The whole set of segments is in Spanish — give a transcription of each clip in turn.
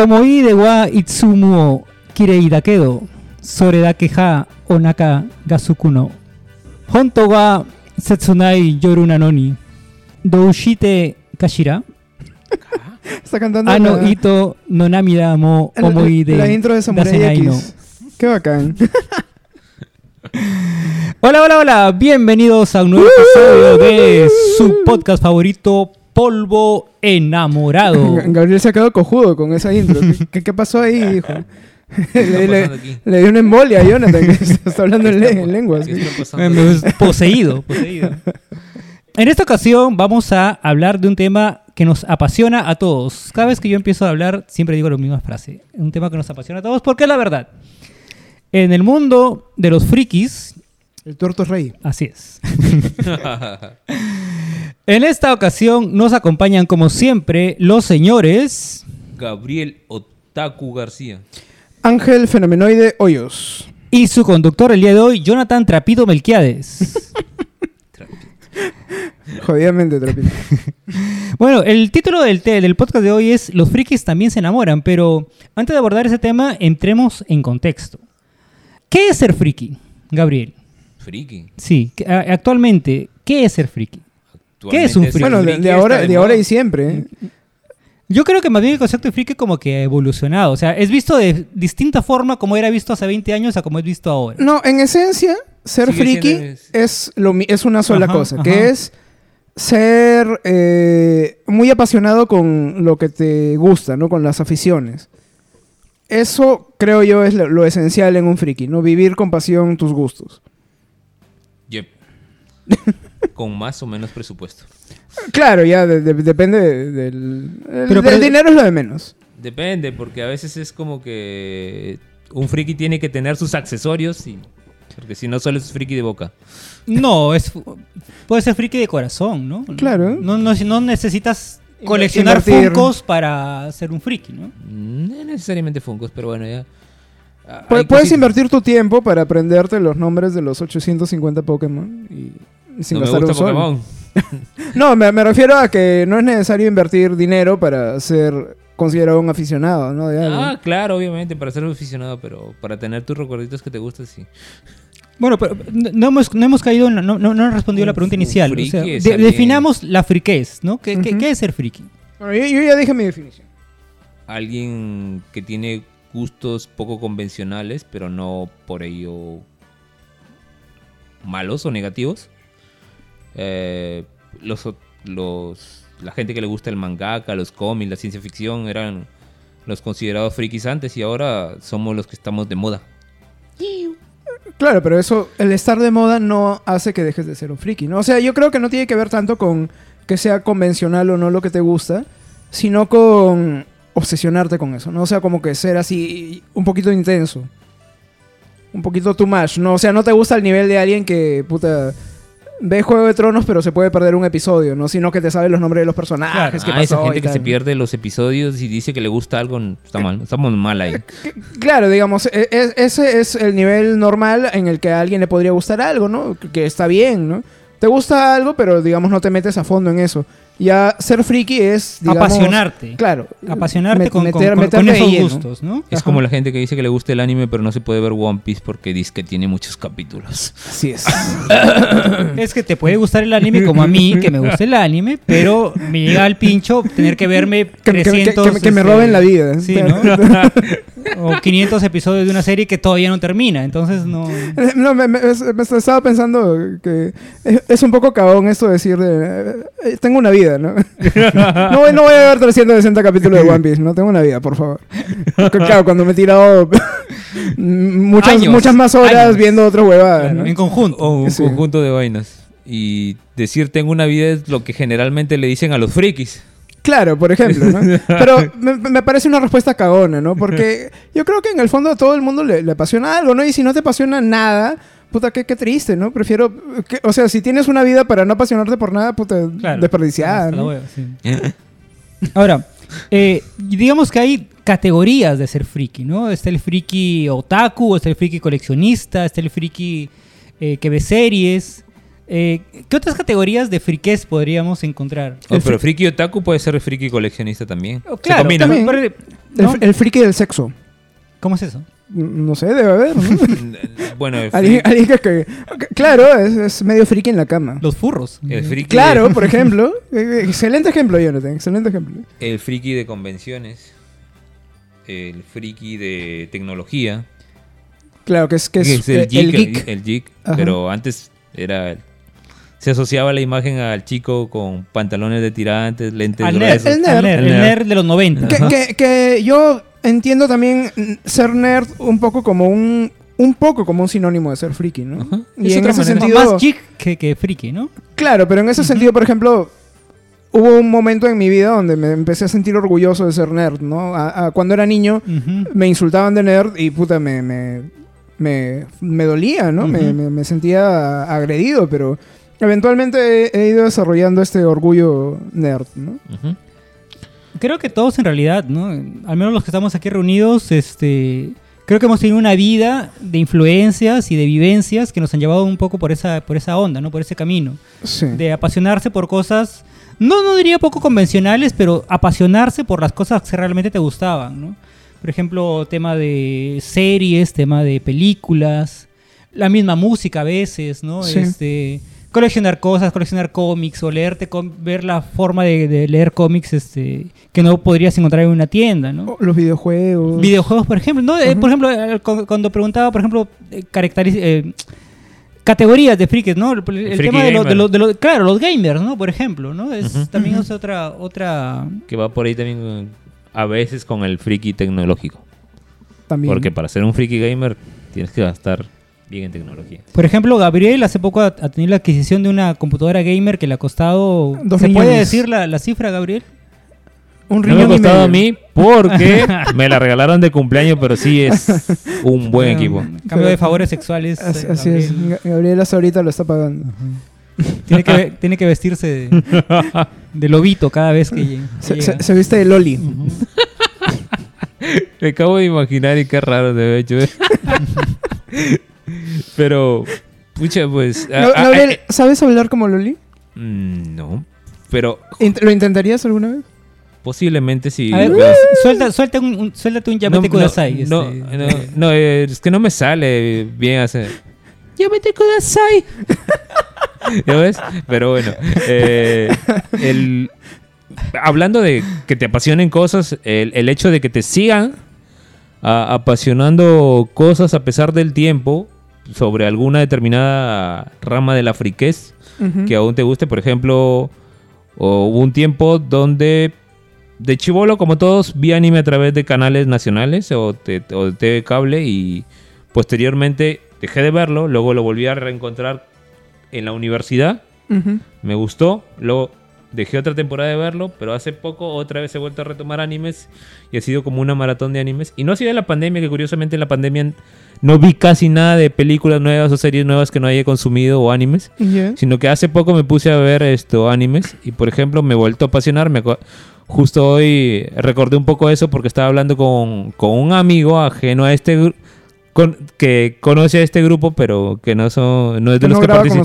Omoi de wa itsumu kirei dakedo, sore dake ha onaka ga suku no. Honto wa setsunai yoru na ni. Doushite kashira? Está cantando Ano la, ito no namida mo la- omoi de la intro de Samurai no. X. Qué bacán. Hola, hola, hola. Bienvenidos a un nuevo episodio de su podcast favorito, Polvo Enamorado. Gabriel se ha quedado cojudo con esa intro. ¿Qué, pasó ahí, hijo? ¿Qué le, le- le dio una embolia a Jonathan, que está hablando en, ¿Qué le- está- en lenguas. poseído, poseído. En esta ocasión vamos a hablar de un tema que nos apasiona a todos. Cada vez que yo empiezo a hablar, siempre digo la misma frase. Un tema que nos apasiona a todos porque es la verdad. En el mundo de los frikis, El tuerto es rey. así es. En esta ocasión nos acompañan como siempre los señores... Gabriel Otaku García. Ángel Fenomenoide Hoyos. Y su conductor el día de hoy, Jonathan Trapito Melquiades. Jodidamente, trapito. bueno, el título del podcast de hoy es Los frikis también se enamoran, pero antes de abordar ese tema, entremos en contexto. ¿Qué es ser friki, Gabriel? Friki. Sí, actualmente, ¿qué es ser friki? ¿Qué es un friki? Bueno, de, ahora, de ahora moda. y siempre. ¿eh? Yo creo que más bien el concepto de friki como que ha evolucionado. O sea, es visto de distinta forma como era visto hace 20 años a como es visto ahora. No, en esencia, ser Sigue friki siendo es- es, lo, es una sola Ajá, cosa, ajá. que es ser eh, muy apasionado con lo que te gusta, ¿no? Con las aficiones. Eso, creo yo, es lo, lo esencial en un friki, ¿no? Vivir con pasión tus gustos. Con más o menos presupuesto. Claro, ya de- de- depende de- del... el- Pero- pero- dinero es lo de menos. Depende, porque a veces es como que un friki tiene que tener sus accesorios y... Porque si no, solo es friki de boca. No, es puede ser friki de corazón, ¿no? Claro. No, no, no necesitas coleccionar Invertir. Funkos para ser un friki, ¿no? No necesariamente Funkos, pero bueno, ya. Ah, Puedes cositas. invertir tu tiempo para aprenderte los nombres de los 850 Pokémon y sin No me gastar gusta un sol. Pokémon. No, me, me refiero a que no es necesario invertir dinero para ser considerado un aficionado, ¿no? De algo. Ah, claro, obviamente, para ser aficionado, pero para tener tus recuerditos que te gustan, sí. Bueno, pero no hemos, no hemos caído, en la- no, no, no hemos respondido a la Un- pregunta un inicial. O sea, de- definamos la friquez, ¿no? ¿Qué, qué- Ujú. qué es ser friki? Bueno, yo, yo ya dije mi definición. Alguien que tiene gustos poco convencionales, pero no por ello malos o negativos. Eh, los, los, la gente que le gusta el mangaka, los cómics, la ciencia ficción eran los considerados frikis antes y ahora somos los que estamos de moda. Claro, pero eso, el estar de moda no hace que dejes de ser un friki, ¿no? O sea, yo creo que no tiene que ver tanto con que sea convencional o no lo que te gusta, sino con obsesionarte con eso, ¿no? O sea, como que ser así un poquito intenso. Un poquito too much, ¿no? O sea, no te gusta el nivel de alguien que, puta, ve Juego de Tronos pero se puede perder un episodio, ¿no? Sino que te sabe los nombres de los personajes, qué Ah, esa gente que se pierde los episodios y dice que le gusta algo, está mal, estamos mal ahí. Claro, digamos, e- e- ese es el nivel normal en el que a alguien le podría gustar algo, ¿no? Que- Que está bien, ¿no? Te gusta algo, pero digamos no te metes a fondo en eso. Ya ser friki es, digamos... Apasionarte. Claro. Apasionarte met- con, con- meter- con- con esos lleno. gustos, ¿no? Es Ajá. como la gente que dice que le gusta el anime, pero no se puede ver One Piece porque dice que tiene muchos capítulos. Así es. Es que te puede gustar el anime como a mí, que me gusta el anime, pero me llega al pincho tener que verme Que, que- que- 300... que me- este, roben la vida. Sí, ¿no? o 500 episodios de una serie que todavía no termina, entonces no... No, me, me- es- me estaba pensando que es, es un poco cabón esto de decir de... eh, tengo una vida, ¿no? no, voy- no voy a ver 360 capítulos de One Piece, no tengo una vida, por favor. Claro, cuando me he tirado muchas, Años, muchas más horas años. viendo otras huevadas, Claro, ¿no? En conjunto. O un Sí. conjunto de vainas. Y decir tengo una vida es lo que generalmente le dicen a los frikis. Claro, por ejemplo, ¿no? Pero me, me parece una respuesta cagona, ¿no? Porque yo creo que en el fondo a todo el mundo le, le apasiona algo, ¿no? Y si no te apasiona nada, puta, qué, qué triste, ¿no? Prefiero... que- o sea, si tienes una vida para no apasionarte por nada, puta, Claro. hueva, sí. Ahora, eh, digamos que hay categorías de ser friki, ¿no? Está el friki otaku, está el friki coleccionista, está el friki eh, que ve series. Eh, ¿Qué otras categorías de friquez podríamos encontrar? Oh, El pero fri- friki otaku puede ser friki coleccionista también. Oh, Se combina. también. El, el friki del sexo. ¿Cómo es eso? No sé, debe haber. ¿no? bueno, el, alguien, friki- alguien que, que- Claro, es, es medio friki en la cama. Los furros. el friki Claro, de- por ejemplo. Eh, Excelente ejemplo, Jonathan. Excelente ejemplo. el friki de convenciones, el friki de tecnología, Claro, que es, que es, que es el geek, el, geek. el geek, pero antes era se asociaba la imagen al chico con pantalones de tirantes, lentes Al nerd, gruesos. El nerd. nerd, El el nerd. de los 90. Que, que- que yo entiendo también ser nerd un poco como un un poco como un sinónimo de ser friki, ¿no? Ajá. Y Es en ese manera. sentido, Más geek que, que friki, ¿no? claro, pero en ese sentido, por ejemplo, hubo un momento en mi vida donde me empecé a sentir orgulloso de ser nerd, ¿no? A- a- cuando era niño Ujú. me insultaban de nerd y puta me me, me, me dolía, ¿no? me, Ujú. me- me sentía agredido, pero eventualmente he, he ido desarrollando este orgullo nerd, ¿no? Creo que todos en realidad, ¿no? Al menos los que estamos aquí reunidos, este, creo que hemos tenido una vida de influencias y de vivencias que nos han llevado un poco por esa, por esa onda, ¿no? Por ese camino. Sí. De apasionarse por cosas, no, no diría poco convencionales, pero apasionarse por las cosas que realmente te gustaban, ¿no? Por ejemplo, tema de series, tema de películas, la misma música a veces, ¿no? Sí. Este, coleccionar cosas, coleccionar cómics o leerte, com- ver la forma de, de leer cómics este, que no podrías encontrar en una tienda, ¿no? Los videojuegos. Videojuegos, por ejemplo, ¿no? Eh, por ejemplo, eh, cu- cuando preguntaba, por ejemplo, eh, eh, categorías de frikis, ¿no? El, tema de, lo- de lo- de lo- claro, los gamers, ¿no? Por ejemplo, ¿no? Es. También es otra, otra... Que va por ahí también a veces con el friki tecnológico. también. Porque para ser un friki gamer tienes que gastar bien en tecnología. Por ejemplo, Gabriel hace poco ha, ha tenido la adquisición de una computadora gamer que le ha costado... ¿Se puede decir la, la cifra, Gabriel? un No me ha costado a mí porque me la regalaron de cumpleaños, pero sí es un buen equipo. Cambio de favores sexuales. Así, eh, así es. Ahorita lo está pagando. Tiene que, tiene que vestirse de, de lobito cada vez que llega. Se, llega. se- se viste de Loli. Me acabo de imaginar y qué raro de hecho. Pero, pucha, pues. ah, Gabriel, eh, ¿sabes hablar como Loli? mm, no, pero ¿Lo intentarías alguna vez? posiblemente sí. A ver, pero- suelta, suelta un, un- suéltate un no, Yamete no, Kudasai. no, este, no, no, eh, es que no me sale bien hacer. Yamete Kudasai. ¿Ya ves? Pero bueno, eh, el, hablando de que te apasionen cosas, el, el hecho de que te sigan a- apasionando cosas a pesar del tiempo sobre alguna determinada rama de la friquez que aún te guste, por ejemplo, hubo un tiempo donde de chivolo, como todos, vi anime a través de canales nacionales o de, o de TV cable y posteriormente dejé de verlo, luego lo volví a reencontrar en la universidad, me gustó, luego dejé otra temporada de verlo, pero hace poco otra vez he vuelto a retomar animes y ha sido como una maratón de animes. Y no ha sido en la pandemia, que curiosamente en la pandemia no vi casi nada de películas nuevas o series nuevas que no haya consumido o animes sino que hace poco me puse a ver esto animes y por ejemplo me he vuelto a apasionar me justo hoy recordé un poco eso porque estaba hablando con, con un amigo ajeno a este gru- con- que conoce a este grupo pero que no son no es de no los que participan.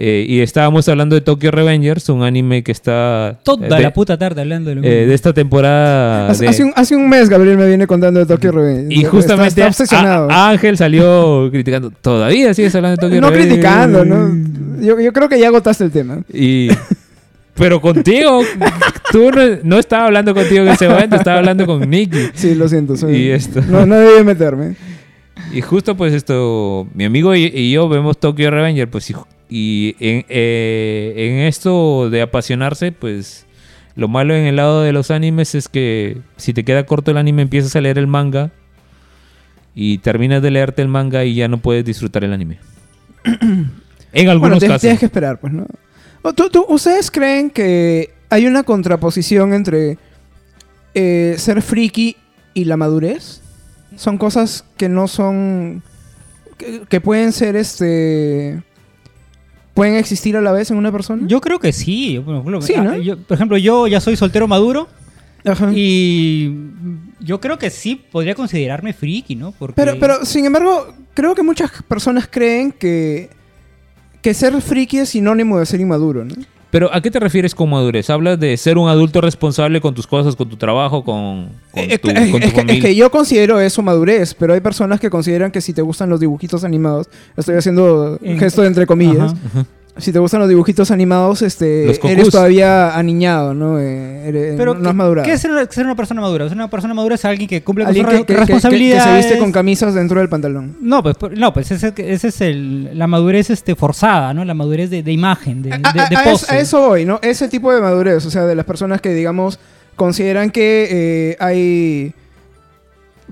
Eh, y estábamos hablando de Tokyo Revengers un anime que está Toda eh, de, la puta tarde hablando de lo eh, de esta temporada Hace, de- hace un, hace un mes Gabriel me viene contando de Tokyo Revenge. y justamente Está, obsesionado. a- Ángel salió criticando todavía sigues hablando de Tokyo no Revengers? criticando, ¿no? Yo, yo creo que ya agotaste el tema. Y. Pero contigo, tú no, no estaba hablando contigo en ese momento, estaba hablando con Nicky. Sí, lo siento. soy- Y esto. No, no debí meterme. Y justo pues esto, mi amigo y, y yo vemos Tokyo Revenger, pues y, y en, eh, en esto de apasionarse, pues lo malo en el lado de los animes es que si te queda corto el anime empiezas a leer el manga y terminas de leerte el manga y ya no puedes disfrutar el anime. en Bueno, algunos te- casos. tienes que esperar, pues, ¿no? Tú- tú- ¿Ustedes creen que hay una contraposición entre eh, ser friki y la madurez? Son cosas que no son... que, que pueden ser, este... pueden existir a la vez en una persona. Yo creo que sí. por ejemplo, Sí, ah, ¿no? yo- por ejemplo, yo ya soy soltero maduro Ajá. y yo creo que sí podría considerarme friki, ¿no? Porque Pero, pero, sin embargo, creo que muchas personas creen que, que ser friki es sinónimo de ser inmaduro, ¿no? Pero ¿a qué te refieres con madurez? ¿Hablas de ser un adulto responsable con tus cosas, con tu trabajo, con, con Es, tu, que- con tu es que- es familia? que yo considero eso madurez, pero hay personas que consideran que si te gustan los dibujitos animados, estoy haciendo un En- gesto de entre comillas, Ajá. Si te gustan los dibujitos animados, este, eres todavía aniñado, ¿no? Eh, eres- Pero, no has madurado. ¿qué es ser una, ser una persona madura? Ser una persona madura es alguien que cumple con Alguien sus que, que- que- se viste con camisas dentro del pantalón. No, pues, no, pues ese, ese es el, la madurez este, forzada, ¿no? La madurez de, de imagen, de, A, a- de a eso, pose. a eso voy, ¿no? Ese tipo de madurez, o sea, de las personas que, digamos, consideran que eh, hay,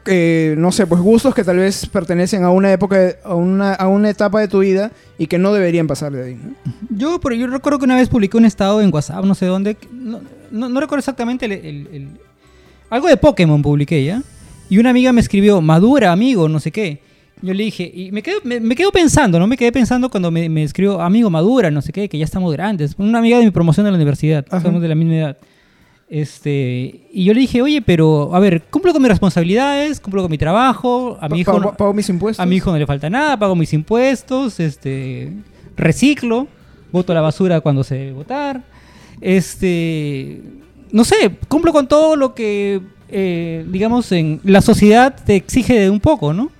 eh, no sé, pues gustos que tal vez pertenecen a una época, a una, a una etapa de tu vida y que no deberían pasar de ahí, ¿no? Yo, pero yo recuerdo que una vez publiqué un estado en WhatsApp, no sé dónde, no, no- no recuerdo exactamente el, el- el- algo de Pokémon publiqué ya, y una amiga me escribió, madura amigo, no sé qué. Yo le dije, y me quedo, me, me quedo pensando, ¿no? Me quedé pensando cuando me, me escribió, amigo, madura, no sé qué, que ya estamos grandes. Una amiga de mi promoción de la universidad, Ajá. somos de la misma edad. Este, y yo le dije, oye, pero, a ver, cumplo con mis responsabilidades, cumplo con mi trabajo, a mi hijo... no- pago mis impuestos. a mi hijo no le falta nada, pago mis impuestos, este, reciclo, voto la basura cuando se debe votar, este, no sé, cumplo con todo lo que, eh, digamos, en la sociedad te exige de un poco, ¿no?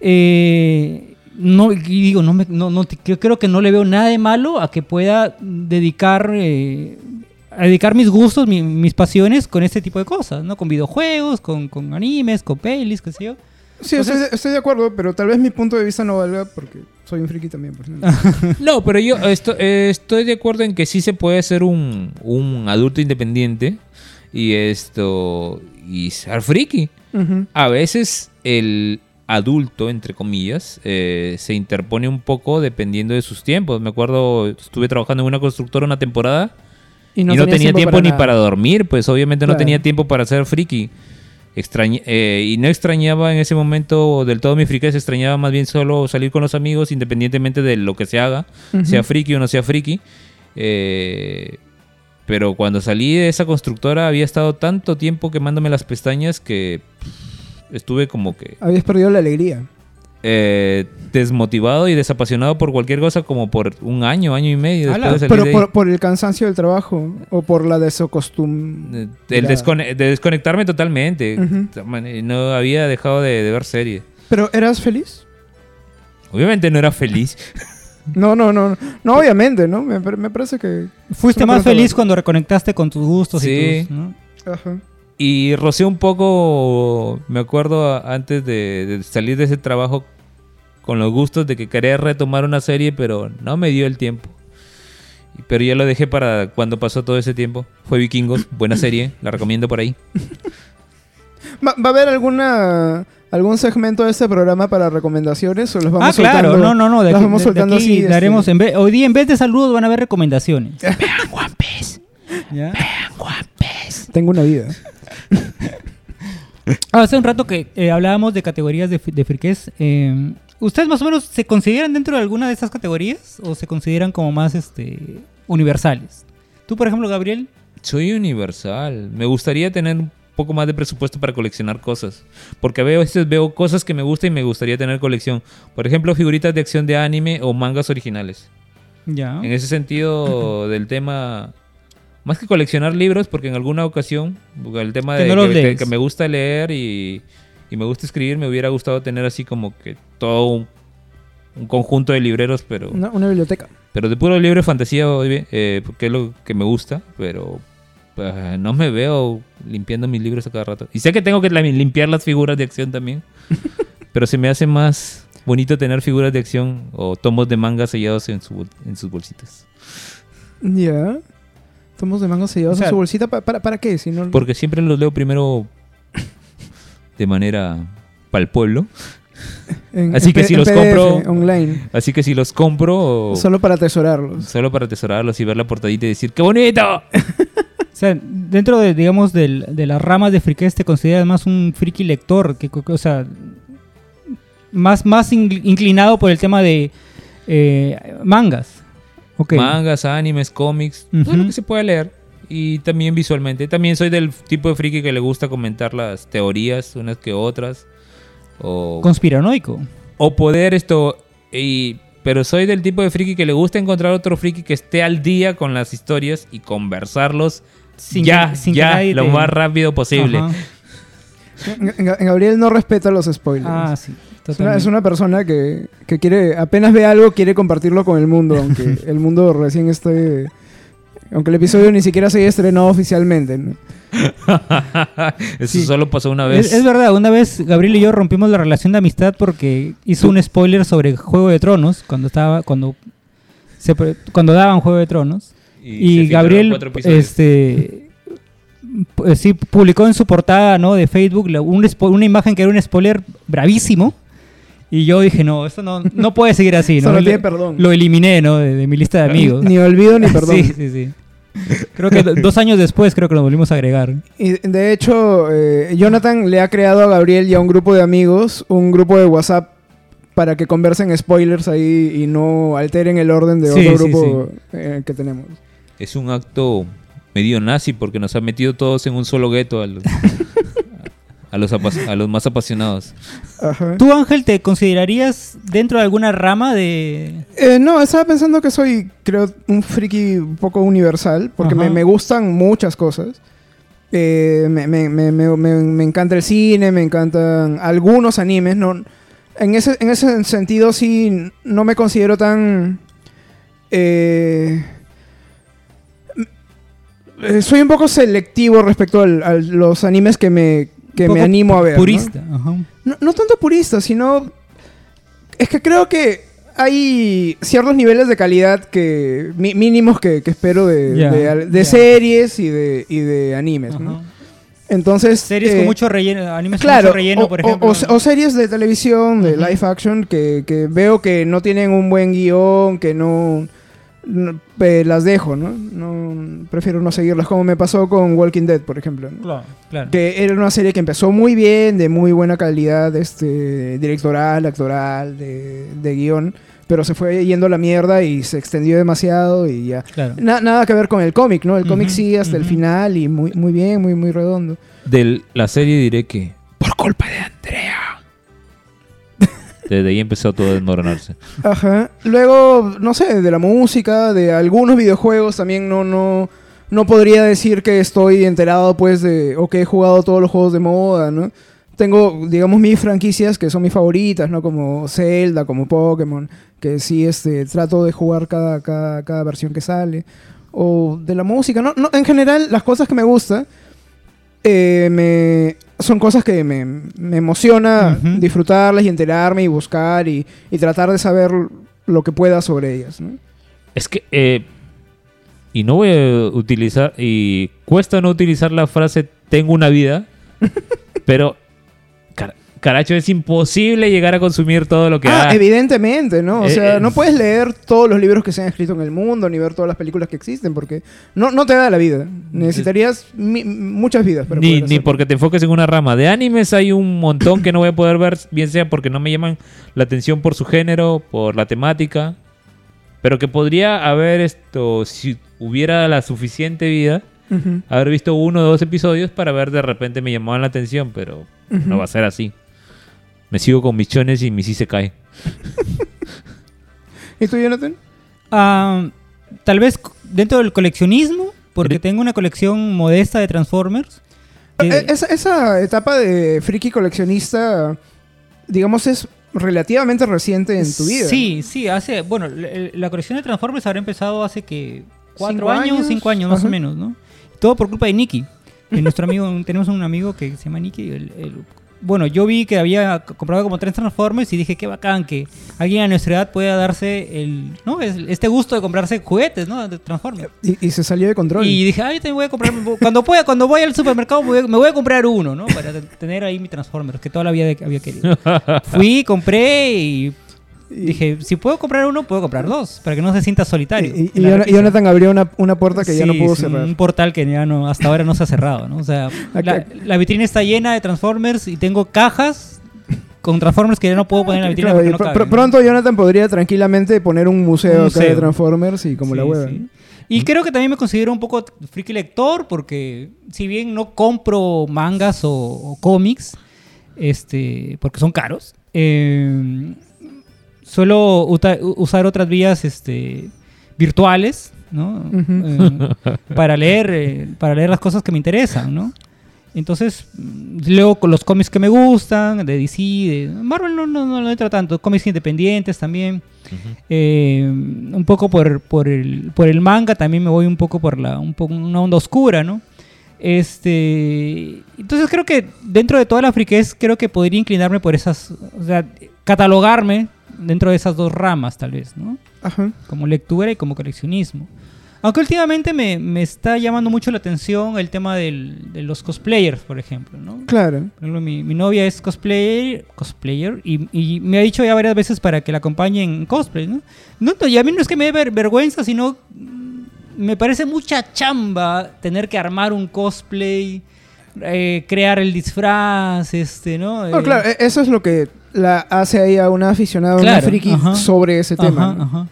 Eh, no y digo, no, me- no, creo que no le veo nada de malo a que pueda dedicar, eh, a dedicar mis gustos, mi- mis pasiones con este tipo de cosas, ¿no? Con videojuegos, con, con animes, con pelis, qué sé yo. Sí, estoy, de- estoy de acuerdo, pero tal vez mi punto de vista no valga porque soy un friki también. por. No, pero yo esto- eh, estoy de acuerdo en que sí se puede ser un, un adulto independiente y esto y ser friki. A veces el adulto, entre comillas, eh, se interpone un poco dependiendo de sus tiempos. Me acuerdo, estuve trabajando en una constructora una temporada y no, tenía tiempo, ni nada. para dormir, pues obviamente no tenía tiempo para ser friki. Extraña- eh, y no extrañaba en ese momento del todo mi friquez, extrañaba más bien solo salir con los amigos independientemente de lo que se haga, sea friki o no sea friki. Eh, pero cuando salí de esa constructora había estado tanto tiempo quemándome las pestañas que pff, estuve como que Habías perdido la alegría. Eh, desmotivado y desapasionado por cualquier cosa como por un año, año y medio después Ala, de salir Pero de por, por el cansancio del trabajo o por la desacostumbre. De- el descone- de desconectarme totalmente. No había dejado de, de ver serie. ¿Pero eras feliz? Obviamente no era feliz. No, no, no. No, obviamente, ¿no? Me, me parece que... Fuiste más feliz cuando reconectaste con tus gustos Sí. y tus, ¿no? Ajá. Y rocé un poco, me acuerdo antes de, de salir de ese trabajo con los gustos de que quería retomar una serie, pero no me dio el tiempo. Pero ya lo dejé para cuando pasó todo ese tiempo. Fue Vikingos, buena serie, la recomiendo por ahí. ¿Va, va a haber alguna algún segmento de este programa para recomendaciones o los vamos Ah, claro, soltando? no, no, no. De aquí, vamos de- de soltando aquí así, este, daremos en vez- hoy día en vez de saludos van a haber recomendaciones. ¿Ya? Tengo una vida. Ah, Hace un rato que eh, hablábamos de categorías de, de friquez. eh, ¿Ustedes más o menos se consideran dentro de alguna de estas categorías o se consideran como más este, universales? Tú, por ejemplo, Gabriel, Soy universal. Me gustaría tener un poco más de presupuesto para coleccionar cosas. Porque a veces veo cosas que me gustan y me gustaría tener colección. Por ejemplo, figuritas de acción de anime o mangas originales. ya. En ese sentido del tema, más que coleccionar libros, porque en alguna ocasión, el tema de no que me gusta leer y, y me gusta escribir, me hubiera gustado tener así como que todo un, un conjunto de libreros, pero, Una, una biblioteca. pero de puro libro de fantasía, eh, porque es lo que me gusta, pero pues, no me veo limpiando mis libros a cada rato. Y sé que tengo que limpiar las figuras de acción también, pero se me hace más bonito tener figuras de acción o tomos de manga sellados en, su, bol- en sus bolsitas. Ya. Tomos de mango sellados O sea- en su bolsita. ¿Pa- ¿Para, para qué? Si no... Porque siempre los leo primero de manera para el pueblo. en- así en que si los PDF, compro- Online. Así que si los compro, Solo para atesorarlos. solo para atesorarlos y ver la portadita y decir ¡qué bonito! O sea, dentro de, digamos, del- de las ramas de friquez te consideras más un friki lector, que, o sea, más, más in- inclinado por el tema de eh, mangas. Ok. Mangas, animes, cómics, todo lo que se puede leer. Y también visualmente. También soy del tipo de friki que le gusta comentar las teorías, unas que otras. O, Conspiranoico. o poder esto y pero soy del tipo de friki que le gusta encontrar otro friki que esté al día con las historias y conversarlos Sin ya, que- sin ya, lo más rápido posible. Ajá. Gabriel no respeta los spoilers. Ah, sí. Es una, totalmente. es una persona que, que quiere, apenas ve algo, quiere compartirlo con el mundo, aunque el mundo recién esté... Aunque el episodio ni siquiera se haya estrenado oficialmente. ¿no? Eso Sí. solo pasó una vez. Es, es verdad, una vez Gabriel y yo rompimos la relación de amistad porque hizo un spoiler sobre Juego de Tronos cuando estaba cuando se cuando daban Juego de Tronos y, Gabriel este pu- sí publicó en su portada no de Facebook un una imagen que era un spoiler bravísimo y yo dije no esto no no puede seguir así no tiene le- perdón. lo eliminé no de, de mi lista de amigos Ni olvido ni perdón. sí sí sí creo que do- dos años después creo que nos volvimos a agregar Y de hecho, eh, Jonathan le ha creado a Gabriel y a un grupo de amigos un grupo de WhatsApp para que conversen spoilers ahí y no alteren el orden de Sí, otro sí, grupo eh, que tenemos. Es un acto medio nazi porque nos ha metido todos en un solo gueto a los, a los, apas- a los más apasionados. Ajá. ¿Tú, Ángel, te considerarías dentro de alguna rama de...? Eh, no, estaba pensando que soy, creo, un friki un poco universal, porque me, gustan muchas cosas. Eh, me, me- me- me- me- me encanta el cine, me encantan algunos animes. No, en, ese, en ese sentido sí no me considero tan... eh, eh, soy un poco selectivo respecto al- a los animes que me, que me animo a ver. ¿no? Purista. ajá. No, no tanto purista, sino. Es que creo que hay ciertos niveles de calidad que mínimos que, que espero de, de- series y de, y de animes. ¿no? Entonces. Series eh, con mucho relleno, animes Claro, con mucho relleno, o, por ejemplo. o- o series de televisión, de live action, que, que veo que no tienen un buen guion, que no, no- eh, las dejo, ¿no? ¿no? Prefiero no seguirlas, como me pasó con Walking Dead, por ejemplo. ¿no? Claro, claro. Que era una serie que empezó muy bien, de muy buena calidad este, directoral, actoral, de, de guion, pero se fue yendo a la mierda y se extendió demasiado y ya. claro. Na- nada que ver con el cómic, ¿no? El cómic sigue hasta el final y muy, muy bien, muy, muy redondo. De la serie diré que por culpa de Andrea. Desde ahí empezó todo a desmoronarse. Ajá. Luego, no sé, de la música, de algunos videojuegos también no, no, no podría decir que estoy enterado, pues, de, o que he jugado todos los juegos de moda, ¿no? Tengo, digamos, mis franquicias que son mis favoritas, ¿no? Como Zelda, como Pokémon, que sí, este, trato de jugar cada, cada, cada versión que sale. O de la música, ¿no? no en general, las cosas que me gustan eh, me, son cosas que me, me emociona disfrutarlas y enterarme y buscar y, y tratar de saber lo que pueda sobre ellas. ¿no? Es que, eh, y no voy a utilizar, y cuesta no utilizar la frase tengo una vida, pero, car- caracho, es imposible llegar a consumir todo lo que Ah, evidentemente, ¿no? O Eh, sea, eh, no puedes leer todos los libros que se han escrito en el mundo, ni ver todas las películas que existen, porque no, no te da la vida. Necesitarías mi- muchas vidas para Ni, ni porque te enfoques en una rama. De animes hay un montón que no voy a poder ver, bien sea porque no me llaman la atención por su género, por la temática, pero que podría haber esto, si hubiera la suficiente vida, haber visto uno o dos episodios para ver de repente me llamaban la atención, pero no va a ser así. Me sigo con mis chones y mi sí se cae. ¿Y tú, Jonathan? Ah, tal vez dentro del coleccionismo, porque Eres- tengo una colección modesta de Transformers. que- Eh, Esa, esa etapa de friki coleccionista, digamos, es relativamente reciente en tu vida. Sí, sí, hace, bueno, la, la colección de Transformers habrá empezado hace que cuatro ¿Cinco años, años? cinco años más Ajá. o menos, ¿no? Todo por culpa de Nicky. Nuestro amigo, tenemos un amigo que se llama Nicky. el- el- bueno, yo vi que había comprado como tres Transformers y dije, qué bacán que alguien a nuestra edad pueda darse el, ¿no? Es- este gusto de comprarse juguetes, ¿no? De Transformers. Y, y se salió de control. Y dije, ah, yo también voy a comprar, cuando pueda, cuando voy al supermercado me voy, a- me voy a comprar uno, ¿no? Para te- tener ahí mi Transformers, que toda la vida había querido. Fui, compré y dije, si puedo comprar uno, puedo comprar dos, para que no se sienta solitario. Y. Jonathan abrió una, una puerta que ya no pudo cerrar. Un portal que ya no, hasta ahora no se ha cerrado, ¿no? O sea, la, vitrina está llena de Transformers y tengo cajas con Transformers que ya no puedo poner en la vitrina pronto Jonathan podría tranquilamente poner un museo, Un acá de. Transformers y como la hueva. Y creo que también me considero un poco friki lector porque si bien no compro mangas o, o cómics, este, porque son caros, eh, suelo usar otras vías este, virtuales, ¿no? Eh, para leer, eh, para leer las cosas que me interesan, ¿no? Entonces, mm, leo con los cómics que me gustan, de DC, de Marvel no, no, no lo entra tanto, cómics independientes también. Eh, un poco por, por, el, por el manga, también me voy un poco por la, un poco, una onda oscura, ¿no? Este, entonces creo que dentro de toda la friquez, creo que podría inclinarme por esas, o sea, catalogarme dentro de esas dos ramas tal vez, ¿no? Ajá. Como lectura y como coleccionismo. Aunque últimamente me, me está llamando mucho la atención el tema del- de los cosplayers, por ejemplo, ¿no? Claro. Ejemplo, mi, mi novia es cosplayer, cosplayer y, y me ha dicho ya varias veces para que la acompañe en cosplay, ¿no? No, no, y a mí no es que me dé ver- vergüenza, sino mm, me parece mucha chamba tener que armar un cosplay, eh, crear el disfraz, este, ¿no? No, Eh, claro, e- eso es lo que la hace ahí a una aficionada, una Claro, friki ajá. sobre ese tema. ajá, ¿no? ajá.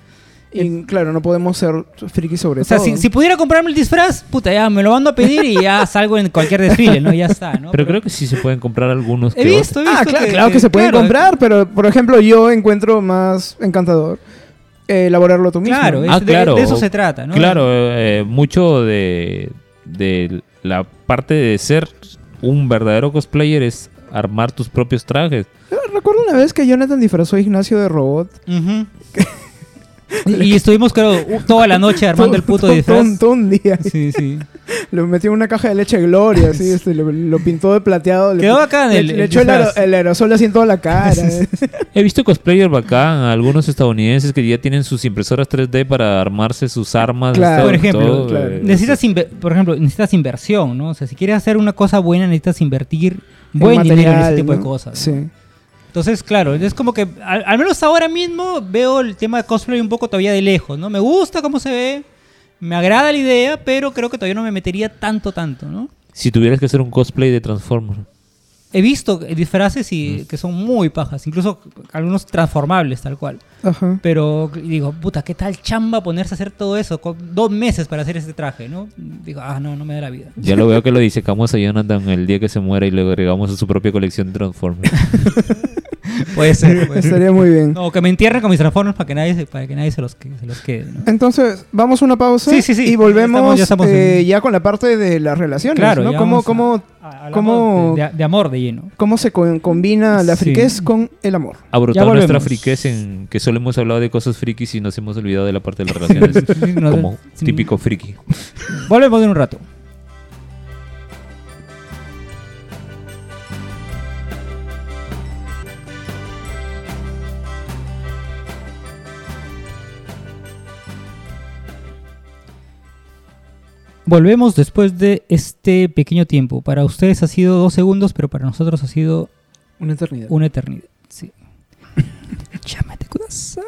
Y claro, no podemos ser friki sobre O sea, todo. si, si pudiera comprarme el disfraz, puta, ya me lo mando a pedir y ya salgo en cualquier desfile, ¿no? Ya está, ¿no? Pero creo que sí se pueden comprar algunos. He que visto, he visto. Ah, claro, claro que, se pueden claro, comprar, pero por ejemplo, yo encuentro más encantador eh, elaborarlo tú mismo. Claro, Ah, claro. de eso se trata, ¿no? Claro, eh, mucho de, de la parte de ser un verdadero cosplayer es armar tus propios trajes. Yo recuerdo una vez que Jonathan disfrazó a Ignacio de robot. Y, y estuvimos, creo, toda la noche armando el puto disfraz. todo un- día. Sí, sí. Lo metió en una caja de leche Gloria, así, este, lo, lo pintó de plateado. le- Quedó bacán le, el- le el echó el, aerosol así en toda la cara. eh. He visto cosplayers bacán, algunos estadounidenses que ya tienen sus impresoras 3D para armarse sus armas. Claro, por ejemplo, todo, claro. eh, Necesitas, por ejemplo, necesitas inversión, ¿no? O sea, si quieres hacer una cosa buena, necesitas invertir En buen dinero en ese material, tipo de ¿no? cosas. Sí. Entonces, claro, es como que, al, al menos ahora mismo, veo el tema de cosplay un poco todavía de lejos, ¿no? Me gusta cómo se ve, me agrada la idea, pero creo que todavía no me metería tanto, tanto, ¿no? Si tuvieras que hacer un cosplay de Transformers. He visto disfraces y, que son muy pajas, incluso algunos transformables, tal cual. Ajá. Pero digo, puta, ¿qué tal chamba ponerse a hacer todo eso? Con dos meses para hacer este traje, ¿no? Digo, ah, no, no me da la vida. Ya lo veo que lo disecamos a Jonathan el día que se muera y le agregamos a su propia colección de Transformers. Puede ser, puede ser. Estaría muy bien. No, que me entierren con mis transformers para que nadie se, para que nadie se los, que- se los quede, ¿no? Entonces, vamos a una pausa Sí, sí, sí. y volvemos Ya estamos- ya estamos eh, en- ya con la parte de las relaciones, Claro, ¿no? ¿Cómo, a- cómo, ¿Cómo- de, amor de lleno. cómo se co- combina la Sí. friquez con el amor? Abrotar nuestra friquez en que solo hemos hablado de cosas frikis y nos hemos olvidado de la parte de las relaciones. No, como sí. típico friki. Volvemos en un rato. Volvemos después de este pequeño tiempo. Para ustedes ha sido dos segundos, pero para nosotros ha sido Una eternidad. una eternidad. Sí. Llámate kudasai.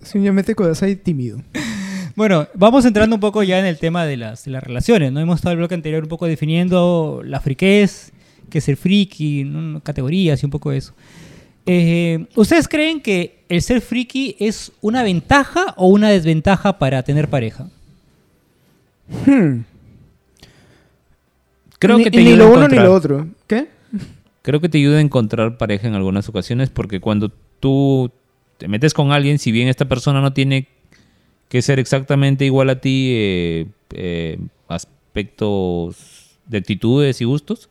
Es un Yamete Kodasai tímido. Bueno, vamos entrando un poco ya en el tema de las, de las relaciones, ¿no? Hemos estado en el bloque anterior un poco definiendo la friquez, qué es el friki, ¿no? categorías y un poco eso. Eh, ¿Ustedes creen que el ser friki es una ventaja o una desventaja para tener pareja? Hmm. Creo ni, que te ni lo uno ni lo otro. ¿Qué? Creo que te ayuda a encontrar pareja en algunas ocasiones porque cuando tú te metes con alguien, si bien esta persona no tiene que ser exactamente igual a ti, eh, eh, aspectos de actitudes y gustos,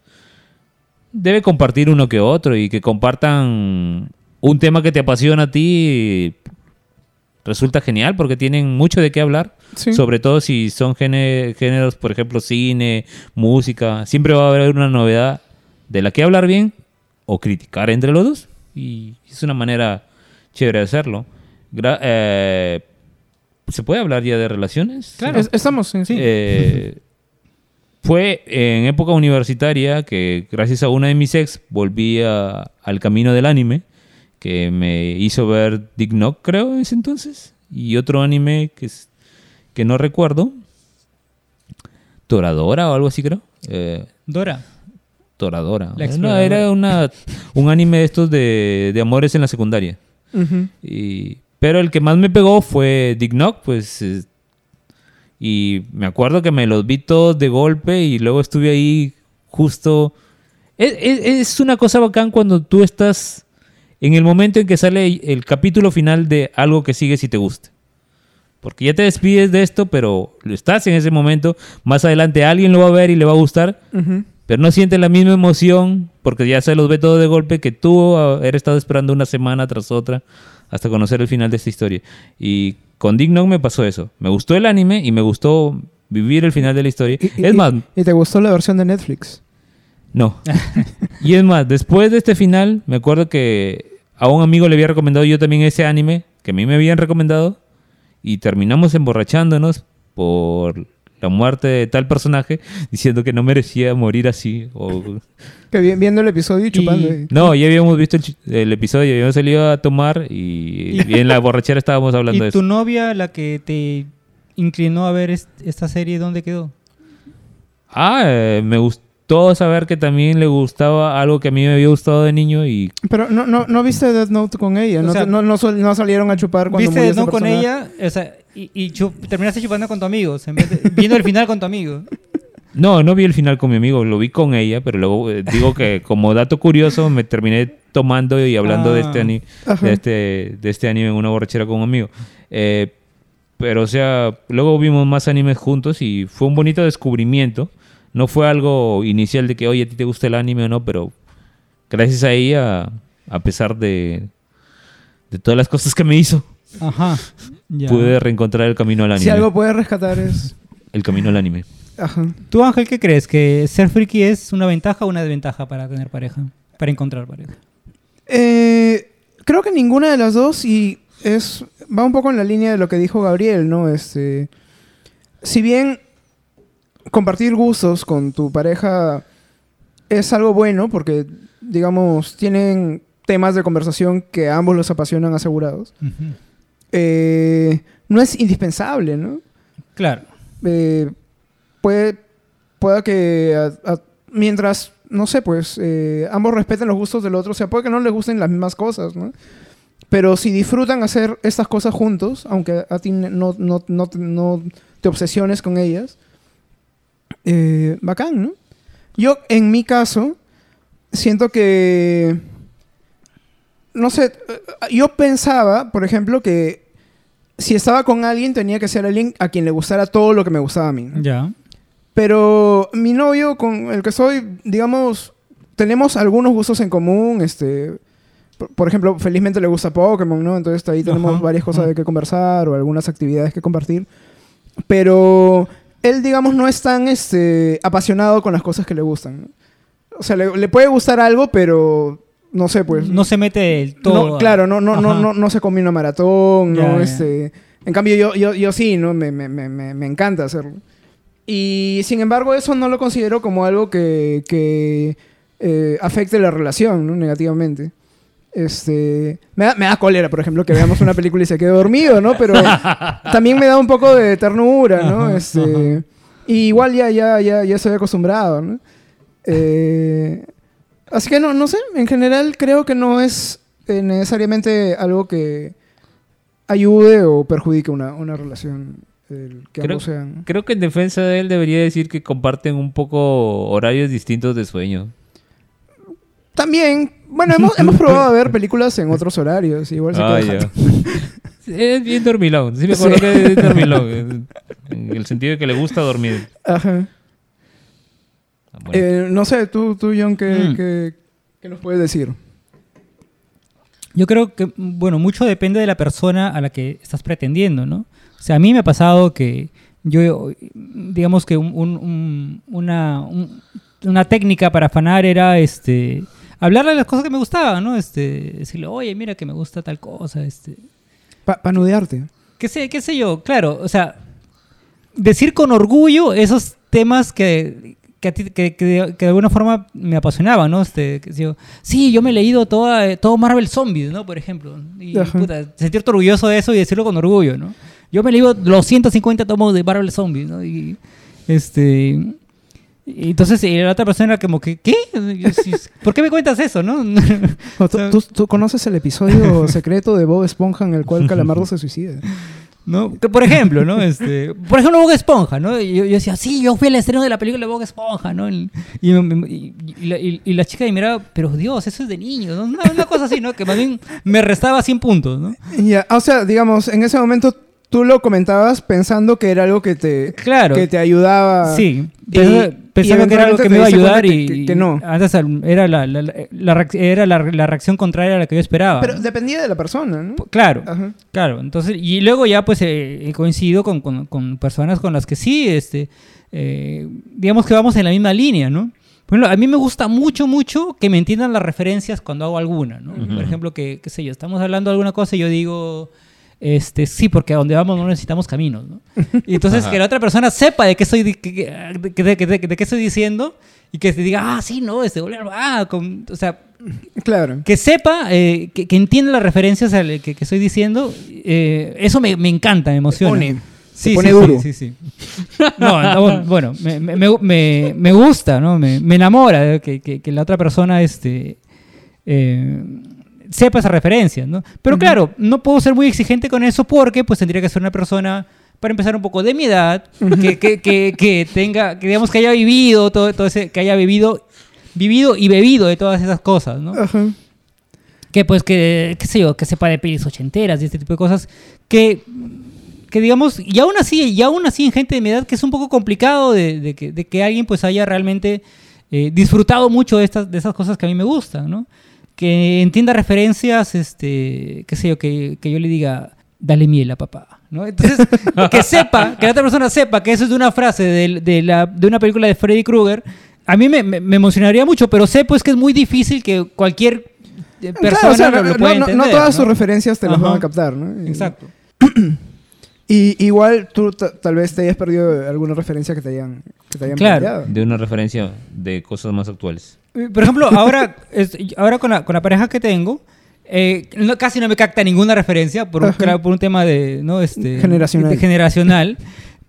debe compartir uno que otro y que compartan un tema que te apasiona a ti. Resulta genial porque tienen mucho de qué hablar. Sí. Sobre todo si son géne- géneros, por ejemplo, cine, música. Siempre va a haber una novedad de la que hablar bien o criticar entre los dos. Y es una manera chévere de hacerlo. Gra- eh, ¿Se puede hablar ya de relaciones? Claro. Es- estamos en sí. Eh, fue en época universitaria que gracias a una de mis ex volví a- al camino del anime que me hizo ver Dick Knock creo en ese entonces y otro anime que es que no recuerdo Toradora o algo así creo Eh, Dora. Toradora La no, exploradora. era una un anime de estos de, de amores en la secundaria Ujú. y, pero el que más me pegó fue Dick Knock, pues. eh, y me acuerdo que me los vi todos de golpe y luego estuve ahí justo Es, es- es una cosa bacán cuando tú estás en el momento en que sale el capítulo final de algo que sigues y te gusta. Porque ya te despides de esto, pero estás en ese momento. Más adelante alguien lo va a ver y le va a gustar, Ujú. Pero no sientes la misma emoción porque ya se los ve todo de golpe que tú haber estado esperando una semana tras otra hasta conocer el final de esta historia. Y con Knock me pasó eso. Me gustó el anime y me gustó vivir el final de la historia. Y- y- es más, ¿Y te gustó la versión de Netflix? no. y es más, después de este final, me acuerdo que a un amigo le había recomendado yo también ese anime que a mí me habían recomendado y terminamos emborrachándonos por la muerte de tal personaje diciendo que no merecía morir así. O... Que vi- viendo el episodio y chupando. Y- eh. No, ya habíamos visto el, episodio, habíamos salido a tomar y, y en la borrachera estábamos hablando de ¿Y tu eso. novia, la que te inclinó a ver est- esta serie, dónde quedó? Ah, eh, me gustó saber que también le gustaba algo que a mí me había gustado de niño y Pero no, no, no viste Death Note con ella. O No, sea, no, no salieron a chupar cuando ¿Viste murió ese no con ella? O sea, y, y chu- terminaste chupando con tu amigo, en vez de- viendo el final con tu amigo. No, no vi el final con mi amigo, lo vi con ella, pero luego eh, digo que como dato curioso me terminé tomando y hablando de, este Ah. ani- Ajá. de, este, de este anime en una borrachera con un amigo. Eh, pero o sea, luego vimos más animes juntos y fue un bonito descubrimiento. No fue algo inicial de que, oye, a ti te gusta el anime o no, pero gracias a ella, a pesar de, de todas las cosas que me hizo, Ajá. Ya. pude reencontrar el camino al anime. Si algo puedes rescatar es... El camino al anime. Ajá. ¿Tú, Ángel, qué crees? ¿Que ser friki es una ventaja o una desventaja para tener pareja? Para encontrar pareja. Eh, creo que ninguna de las dos y es va un poco en la línea de lo que dijo Gabriel, ¿no? Este, si bien compartir gustos con tu pareja es algo bueno porque, digamos, tienen temas de conversación que a ambos los apasionan asegurados, eh, no es indispensable, ¿no? Claro. eh, puede, pueda que a- a- mientras, no sé, pues eh, ambos respeten los gustos del otro, o sea, puede que no les gusten las mismas cosas, ¿no? Pero si disfrutan hacer estas cosas juntos, aunque a ti no, no, no, te- no te obsesiones con ellas, bacán, ¿no? Yo, en mi caso, siento que, no sé, eh, yo pensaba, por ejemplo, que si estaba con alguien tenía que ser alguien a quien le gustara todo lo que me gustaba a mí. Ya. Pero mi novio con el que soy, digamos, tenemos algunos gustos en común, este... Por, ejemplo, felizmente le gusta Pokémon, ¿no? Entonces ahí tenemos Ajá, varias cosas ajá. de qué conversar o algunas actividades que compartir. Pero él, digamos, no es tan este, apasionado con las cosas que le gustan. O sea, le, le puede gustar algo, pero no sé, pues... no se mete del todo. No, claro, no, no, no, no, no se come una maratón, Ya, no, ya. este... En cambio, yo, yo, yo sí, ¿no? Me, me, me, me, encanta hacerlo. Y sin embargo, eso no lo considero como algo que, que eh, afecte la relación, ¿no? Negativamente. Este, me da, me da cólera, por ejemplo, que veamos una película y se quede dormido, ¿no? Pero también me da un poco de ternura, ¿no? Este, y igual ya, ya, ya, ya estoy acostumbrado, ¿no? Eh, así que no, no sé, en general creo que no es eh, necesariamente algo que ayude o perjudique una, una relación el que Creo- ambos sean. Creo que en defensa de él debería decir que comparten un poco horarios distintos de sueño. También, bueno, hemos, hemos probado a ver películas en otros horarios, igual se Ah. Es bien dormilón. Sí me acuerdo Sí. que es dormilón. En el sentido de que le gusta dormir. Ajá. Bueno. Eh, no sé, tú, tú John, ¿qué, Mm. qué- qué nos puedes decir? Yo creo que, bueno, mucho depende de la persona a la que estás pretendiendo, ¿no? O sea, a mí me ha pasado que yo, digamos que un- un- un- una, un- una técnica para afanar era, este, hablarle de las cosas que me gustaban, ¿no? Este, decirle, oye, mira que me gusta tal cosa, este, Para nudearte. qué sé, qué sé yo, claro, o sea, decir con orgullo esos temas que, que, a ti- que- que de, que de alguna forma me apasionaban, ¿no? Este, yo, sí, yo me he leído toda, eh, todo Marvel Zombies, ¿no? Por ejemplo. Y puta, sentirte orgulloso de eso y decirlo con orgullo, ¿no? Yo me he leído los 150 tomos de Marvel Zombies, ¿no? Y este... y entonces y la otra persona era como que, ¿qué? ¿Por qué me cuentas eso, no? ¿tú, tú- tú conoces el episodio secreto de Bob Esponja en el cual Calamardo se suicida? ¿No? Que, por ejemplo, ¿no? Este, por ejemplo, Bob Esponja, ¿no? Y yo, decía, sí, yo fui al estreno de la película de Bob Esponja, ¿no? Y, y- y- la, chica me miraba, pero Dios, eso es de niños, ¿no? Una, una cosa así, ¿no? Que más bien me restaba 100 puntos, ¿no? Ya, O sea, digamos, en ese momento tú lo comentabas pensando que era algo que te, Claro. que te ayudaba. Sí, Y- pensaba, y que era algo que me iba a ayudar y, que- no. antes era la, la- la- la reacc- era la, la reacción contraria a la que yo esperaba. Pero dependía de la persona, ¿no? Claro, Ajá. claro. Entonces, y luego ya pues eh, he coincidido con, con- con personas con las que sí, este, eh, digamos que vamos en la misma línea, ¿no? Por ejemplo, a mí me gusta mucho, mucho que me entiendan las referencias cuando hago alguna, ¿no? Por ejemplo, que, qué sé yo, estamos hablando de alguna cosa y yo digo, este, sí, porque a donde vamos no necesitamos caminos, ¿no? Y entonces Ajá. que la otra persona sepa de qué estoy, de, que- de- de qué estoy diciendo y que te diga, ah, sí, no, este, ah, con- o sea, Claro. que sepa, eh, que, que entienda las referencias al- que, que estoy diciendo, eh, eso me, me encanta, me emociona. pone- sí, pone sí, duro. Sí, sí, sí. No, no, bueno, me, me- me- gusta, ¿no? Me, me enamora que, que- que la otra persona este, eh, sepa esas referencias, ¿no? Pero claro, no puedo ser muy exigente con eso porque pues tendría que ser una persona, para empezar un poco de mi edad, que, que, que, que tenga, que digamos que haya vivido todo, todo ese, que haya vivido, vivido y bebido de todas esas cosas, ¿no? Ajá. que pues que qué sé yo que sepa de pelis ochenteras y este tipo de cosas que que digamos y aún así y aún así en gente de mi edad que es un poco complicado de, de que, de que alguien pues haya realmente eh, disfrutado mucho de estas de esas cosas que a mí me gustan no que entienda referencias este qué sé yo que, que yo le diga dale miel a papá ¿no? Entonces, que sepa, que la otra persona sepa que eso es de una frase de, de la, de una película de Freddy Krueger, a mí me, me- me emocionaría mucho, pero sé pues que es muy difícil que cualquier eh, Claro, persona o sea, lo, no, lo pueda no- no entender. todas sus referencias te las van a captar, ¿no? Exacto. Y igual tú ta- tal vez te hayas perdido alguna referencia que te hayan, que te hayan Claro. planteado. De una referencia de cosas más actuales. Por ejemplo, ahora, es- ahora con, la, con la pareja que tengo, eh, no- casi no me capta ninguna referencia por un, Ajá. claro, por un tema de, ¿no? este, Generacional. de generacional.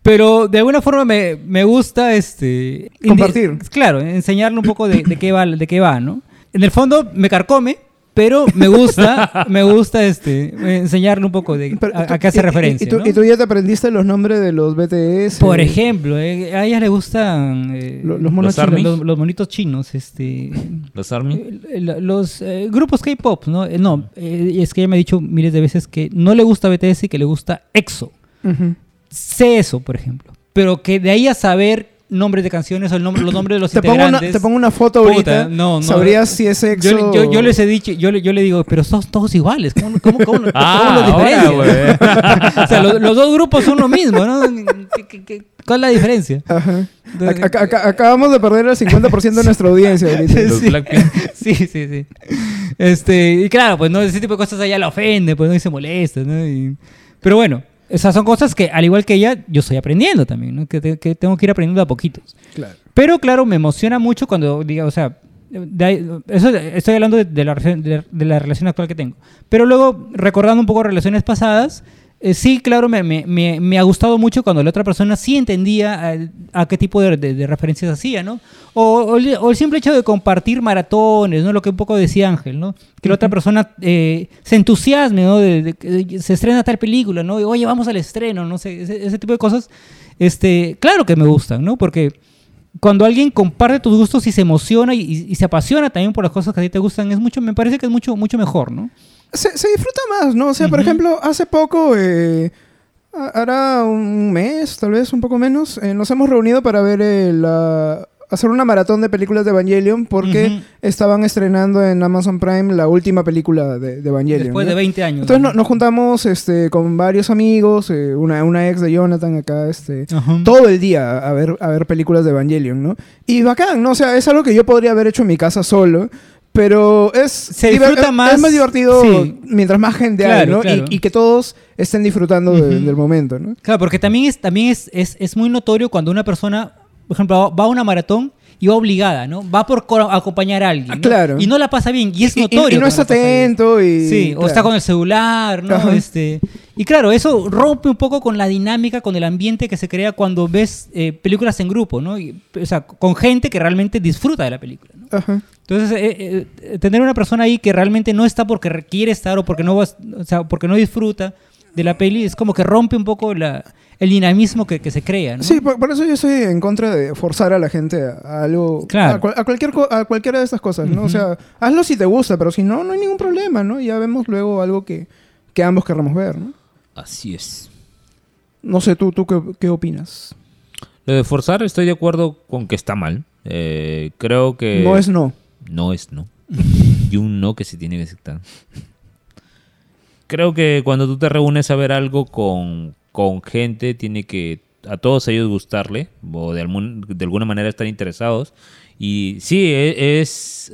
Pero de alguna forma me, me gusta este, Compartir. claro, enseñarle un poco de, de qué va, de qué va, ¿no? En el fondo me carcome, pero me gusta, me gusta este, enseñarle un poco de Pero a, qué hace y- referencia. Y, tú, ¿no? y tú ya te aprendiste los nombres de los BTS. Por ejemplo, eh, a ellas le gustan eh, Lo- los monos Los chinos, Army. los, los monitos chinos, este, Los Army. eh, los eh, grupos K-pop, ¿no? Eh, no, eh, es que ella me ha dicho miles de veces que no le gusta BTS y que le gusta EXO. Ujú. Sé eso, por ejemplo, pero que de ahí a saber nombres de canciones o el nombre, los nombres de los Te pongo, una, integrantes. te pongo una foto Puta, ahorita. no, no. Sabrías si es EXO. yo, yo, yo les he dicho, yo, le- yo le digo, pero son todos iguales. ¿Cómo, cómo, cómo, cómo Ah, los diferencias? o sea, los, los dos grupos son lo mismo, ¿no? ¿Qué- qué- qué- cuál es la diferencia? Ajá. Entonces- Ac- ac- ac- acabamos de perder el 50% de nuestra audiencia ahorita. Sí. Sí, sí, sí. Este, y claro, pues no, ese tipo de cosas a ella la ofende, pues no y se molesta, ¿no? Y- pero bueno, esas son cosas que, al igual que ella, yo estoy aprendiendo también, ¿no? Que, te- que tengo que ir aprendiendo a poquitos. Claro. Pero claro, me emociona mucho cuando diga, o sea, de ahí- eso, estoy hablando de, de la, relación- de, de la relación actual que tengo. Pero luego, recordando un poco relaciones pasadas, eh, sí, claro, me, me- me- me ha gustado mucho cuando la otra persona sí entendía eh, a, qué tipo de, de- de referencias hacía, ¿no? O, o el, o el simple hecho de compartir maratones, ¿no? Lo que un poco decía Ángel, ¿no? Que la otra persona eh, se entusiasme, ¿no? De, se estrena tal película, ¿no? Y, Oye, vamos al estreno, no sé, ese, ese tipo de cosas. Este, claro que me gustan, ¿no? Porque cuando alguien comparte tus gustos y se emociona y, y- y se apasiona también por las cosas que a ti te gustan, es mucho, me parece que es mucho, mucho mejor, ¿no? Se, se disfruta más, ¿no? O sea, por ejemplo, hace poco, eh, ha- hará un mes, tal vez un poco menos, eh, nos hemos reunido para ver eh, la- hacer una maratón de películas de Evangelion porque estaban estrenando en Amazon Prime la última película de, de Evangelion. Después ¿no? de 20 años. Entonces ¿no? no- nos juntamos este, con varios amigos, eh, una, una ex de Jonathan acá, este, todo el día a ver, a ver películas de Evangelion, ¿no? Y bacán, ¿no? O sea, es algo que yo podría haber hecho en mi casa solo, pero es, Se disfruta es- más- es más divertido sí. mientras más gente hay, ¿no? claro. Y, y que todos estén disfrutando de- del momento, ¿no? Claro, porque también es, también es, es, es muy notorio cuando una persona, por ejemplo, va- a una maratón y va obligada, ¿no? Va por co- acompañar a alguien. Ah, ¿no? claro. Y no la pasa bien. Y es Y- y- notorio. y no está atento y... Sí, o está con el celular, ¿no? Ajá. Este, y claro, eso rompe un poco con la dinámica, con el ambiente que se crea cuando ves eh, películas en grupo, ¿no? Y, o sea, con gente que realmente disfruta de la película, ¿no? Ajá. Entonces, eh, eh, tener una persona ahí que realmente no está porque quiere estar o porque no, va- o sea, porque no disfruta, de la peli, es como que rompe un poco la, el dinamismo que, que se crea, ¿no? Sí, por, por eso yo estoy en contra de forzar a la gente a, a algo, Claro. a, cual- a cualquier a cualquiera de estas cosas, ¿no? O sea, hazlo si te gusta, pero si no, no hay ningún problema, ¿no? Ya vemos luego algo que, que ambos querramos ver, ¿no? Así es. No sé, tú, tú qué, qué opinas. Lo de forzar estoy de acuerdo con que está mal. Eh, creo que... no es no. No es no. y un no que se tiene que aceptar. Creo que cuando tú te reúnes a ver algo con, con gente, tiene que a todos ellos gustarle o de, algún- de alguna manera estar interesados. Y sí, e- es,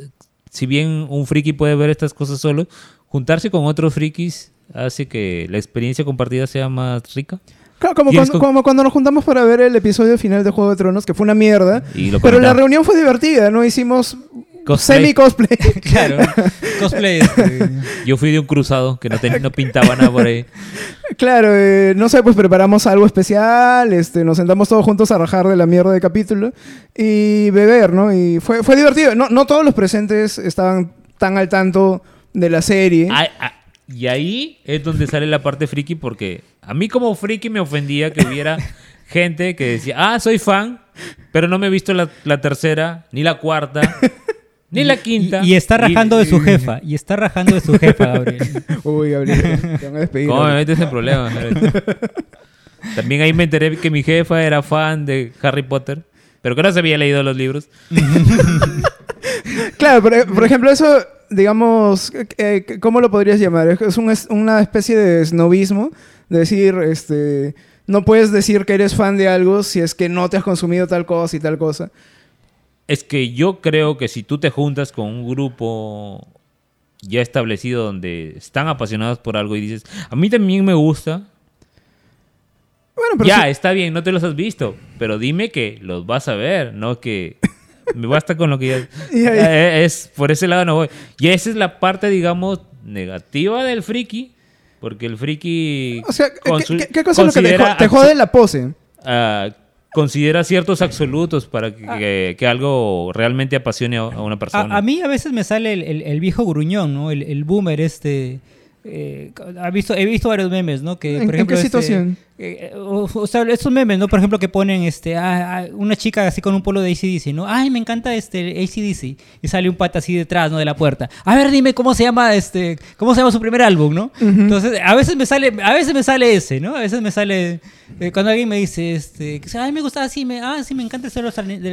si bien un friki puede ver estas cosas solo, juntarse con otros frikis hace que la experiencia compartida sea más rica. Claro, como cuando, co- como cuando nos juntamos para ver el episodio final de Juego de Tronos, que fue una mierda. Y Pero la reunión fue divertida, ¿no? Hicimos Cosplay. semi-cosplay. Claro, cosplay. este, Yo fui de un cruzado que no, ten- no pintaba nada por ahí. claro, eh, no sé, pues preparamos algo especial, este, nos sentamos todos juntos a rajar de la mierda de capítulo y beber, ¿no? Y fue, fue divertido. No, no todos los presentes estaban tan al tanto de la serie. Ah, ah, y ahí es donde sale la parte friki porque a mí como friki me ofendía que hubiera gente que decía, ah, soy fan, pero no me he visto la, la tercera, ni la cuarta, ni la y, quinta. y está rajando de su jefa. Y está rajando de su jefa, Gabriel. Uy, Gabriel, te van a despedir. ¿Cómo me ahorita. metes en problemas? También ahí me enteré que mi jefa era fan de Harry Potter, pero que no se había leído los libros. Claro, por, por ejemplo, eso, digamos, eh, ¿cómo lo podrías llamar? Es un es una especie de snobismo, de decir, este, no puedes decir que eres fan de algo si es que no te has consumido tal cosa y tal cosa. Es que yo creo que si tú te juntas con un grupo ya establecido donde están apasionados por algo y dices, a mí también me gusta, Bueno, pero ya, está bien, no te los has visto, pero dime que los vas a ver, no que me basta con lo que ya... Ya, ya. Eh, Es, por ese lado no voy. Y esa es la parte, digamos, negativa del friki, porque el friki... o sea, ¿qué, consu- qué- qué cosa es lo que te, te jode la pose? ah, considera ciertos absolutos para que, que- que algo realmente apasione a a una persona. A, a mí a veces me sale el, el- el viejo gruñón, ¿no? El, el boomer este... eh, ha visto, he visto varios memes, ¿no? Que, ¿En- por en ejemplo, qué este, situación? eh, o, o sea, estos memes, ¿no? Por ejemplo, que ponen este, ah, ah, una chica así con un polo de ACDC, ¿no? Ay, me encanta este ACDC. Y sale un pata así detrás, ¿no? De la puerta. A ver, dime cómo se llama este, cómo se llama su primer álbum, ¿no? Entonces, a veces me sale, a veces me sale ese, ¿no? A veces me sale eh, cuando alguien me dice, este, ay, me gusta así, me, ah, sí, me encanta el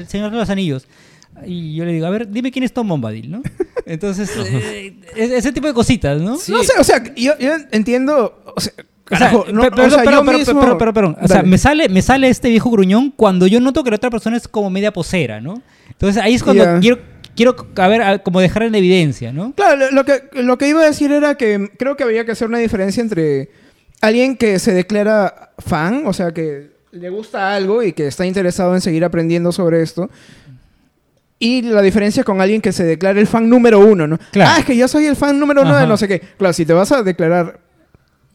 Señor de los Anillos. Y yo le digo, a ver, dime quién es Tom Bombadil, ¿no? Entonces, eh, es- ese tipo de cositas, ¿no? No sé, o sea, yo, yo entiendo... O sea, carajo, no- pe- o perdón, sea, yo perdón, perdón, mismo- perdón, perdón, perdón. O sea, me sale, me sale este viejo gruñón cuando yo noto que la otra persona es como media posera, ¿no? Entonces ahí es cuando quiero, quiero a ver, a- como dejar en evidencia, ¿no? Claro, lo- lo que, lo que iba a decir era que creo que habría que hacer una diferencia entre alguien que se declara fan, o sea, que le gusta algo y que está interesado en seguir aprendiendo sobre esto, y la diferencia con alguien que se declara el fan número uno, ¿no? Claro. Ah, es que yo soy el fan número uno de no sé qué. Claro, si te vas a declarar,